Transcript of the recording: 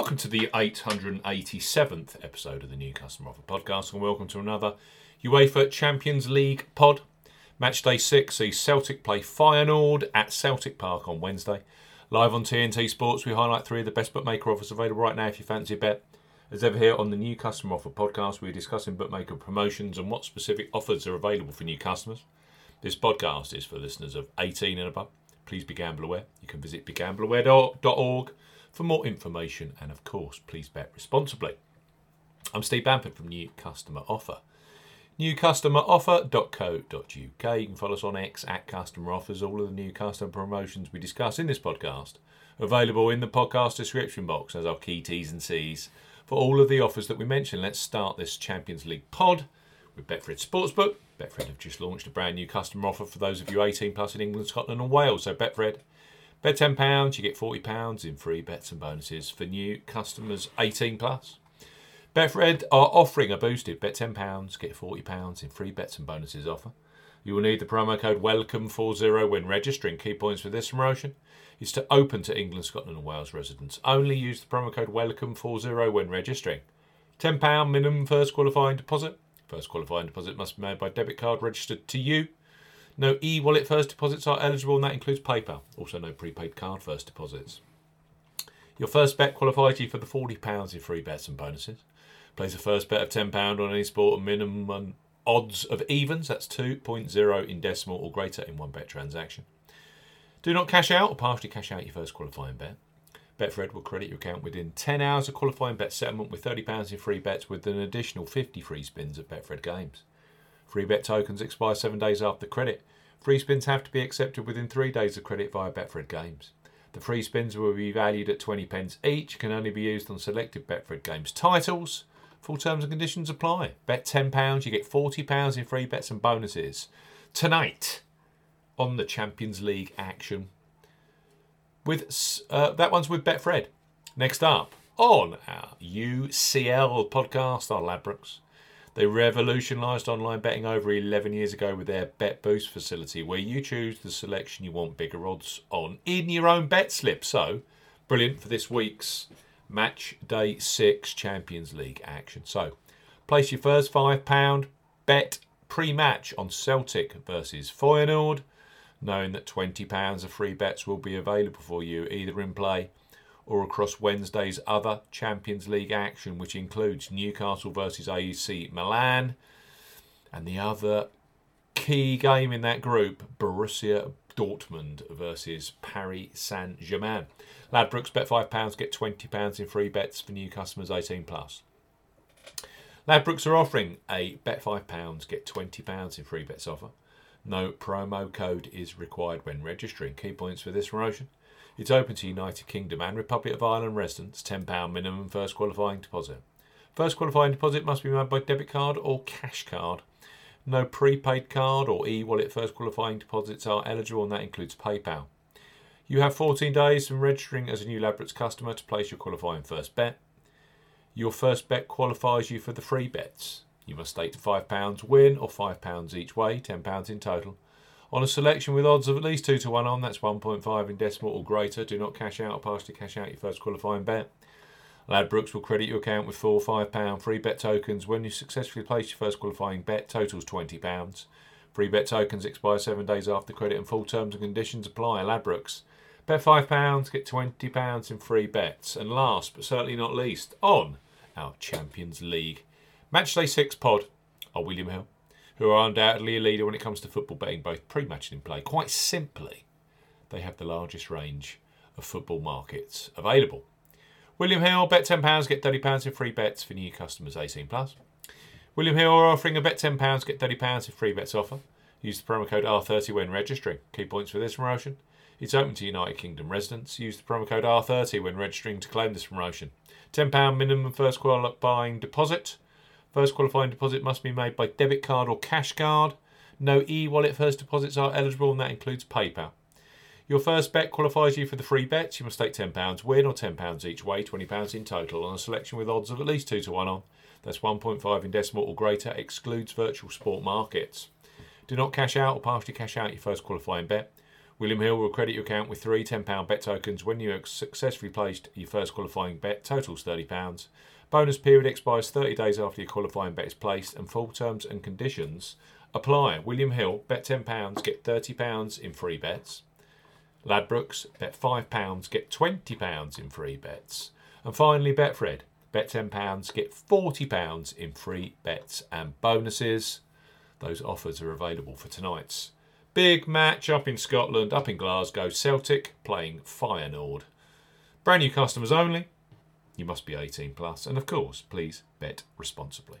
welcome to the 887th episode of the New Customer Offer Podcast, and welcome to another UEFA Champions League pod. Match day six sees Celtic play Feyenoord at Celtic Park on Wednesday. Live on TNT Sports, we highlight three of the best bookmaker offers available right now if you fancy a bet. As ever, here on the New Customer Offer Podcast, we're discussing bookmaker promotions and what specific offers are available for new customers. This podcast is for listeners of 18 and above. Please be gamble aware. You can visit begambleaware.org for more information and, of course, please bet responsibly. I'm Steve Bamford from New Customer Offer. NewCustomeroffer.co.uk. You can follow us on X at Customer Offers. All of the new customer promotions we discuss in this podcast available in the podcast description box as our key T's and C's for all of the offers that we mentioned. Let's start this Champions League pod with Betfred Sportsbook. Betfred have just launched a brand new customer offer for those of you 18 plus in England, Scotland, and Wales. So Betfred, bet £10, you get £40 in free bets and bonuses for new customers 18 plus. Betfred are offering a boosted bet £10, get £40 in free bets and bonuses offer. You will need the promo code WELCOME40 when registering. Key points for this promotion is to open to England, Scotland, and Wales residents. Only use the promo code WELCOME40 when registering. £10 minimum first qualifying deposit. First qualifying deposit must be made by debit card registered to you. No e wallet first deposits are eligible, and that includes PayPal. Also, no prepaid card first deposits. Your first bet qualifies you for the £40 in free bets and bonuses. Place a first bet of £10 on any sport and minimum odds of evens, that's 2.0 in decimal or greater in one bet transaction. Do not cash out or partially cash out your first qualifying bet. Betfred will credit your account within 10 hours of qualifying bet settlement with £30 in free bets with an additional 50 free spins at Betfred Games. Free bet tokens expire seven days after credit. Free spins have to be accepted within three days of credit via Betfred Games. The free spins will be valued at 20 pence each, can only be used on selected Betfred Games titles. Full terms and conditions apply. Bet £10, you get £40 in free bets and bonuses. Tonight, on the Champions League action, with uh, that one's with Betfred. Next up, on our UCL podcast, our Ladbrokes. They revolutionised online betting over 11 years ago with their Bet Boost facility, where you choose the selection you want bigger odds on in your own bet slip. So, brilliant for this week's match day six Champions League action. So, place your first £5 bet pre match on Celtic versus Feyenoord, knowing that £20 of free bets will be available for you either in play or across Wednesday's other Champions League action, which includes Newcastle versus AC Milan and the other key game in that group, Borussia Dortmund versus Paris Saint Germain. Ladbrokes bet £5, get £20 in free bets for new customers 18 plus. Ladbrokes are offering a bet £5, get £20 in free bets offer. No promo code is required when registering. Key points for this promotion. It's open to United Kingdom and Republic of Ireland residents. £10 minimum first qualifying deposit. First qualifying deposit must be made by debit card or cash card. No prepaid card or e wallet first qualifying deposits are eligible, and that includes PayPal. You have 14 days from registering as a new Ladbrokes customer to place your qualifying first bet. Your first bet qualifies you for the free bets. You must stake to £5 win or £5 each way, £10 in total. On a selection with odds of at least 2 to 1 on, that's 1.5 in decimal or greater. Do not cash out or partially cash out your first qualifying bet. Ladbrokes will credit your account with four or £5 free bet tokens when you successfully place your first qualifying bet, totals £20. Free bet tokens expire seven days after credit and full terms and conditions apply. Ladbrokes Bet £5, get £20 in free bets. And last but certainly not least, on our Champions League Matchday 6 pod are William Hill, who are undoubtedly a leader when it comes to football betting, both pre match and in play. Quite simply, they have the largest range of football markets available. William Hill, bet £10, get £30 in free bets for new customers 18 plus. William Hill are offering a bet £10, get £30 in free bets offer. Use the promo code R30 when registering. Key points for this promotion it's open to United Kingdom residents. Use the promo code R30 when registering to claim this promotion. £10 minimum first qualifying deposit. First qualifying deposit must be made by debit card or cash card. No e wallet first deposits are eligible, and that includes PayPal. Your first bet qualifies you for the free bets. You must stake £10 win or £10 each way, £20 in total, on a selection with odds of at least 2 to 1 on. That's 1.5 in decimal or greater, excludes virtual sport markets. Do not cash out or partially cash out your first qualifying bet. William Hill will credit your account with three £10 bet tokens when you have successfully placed your first qualifying bet, totals £30. Bonus period expires 30 days after your qualifying bet is placed, and full terms and conditions apply. William Hill, bet £10, get £30 in free bets. Ladbrokes, bet £5, get £20 in free bets. And finally, Betfred, bet £10, get £40 in free bets and bonuses. Those offers are available for tonight's Big match up in Scotland, up in Glasgow. Celtic playing Feyenoord. Brand new customers only. You must be 18 plus, and of course, please bet responsibly.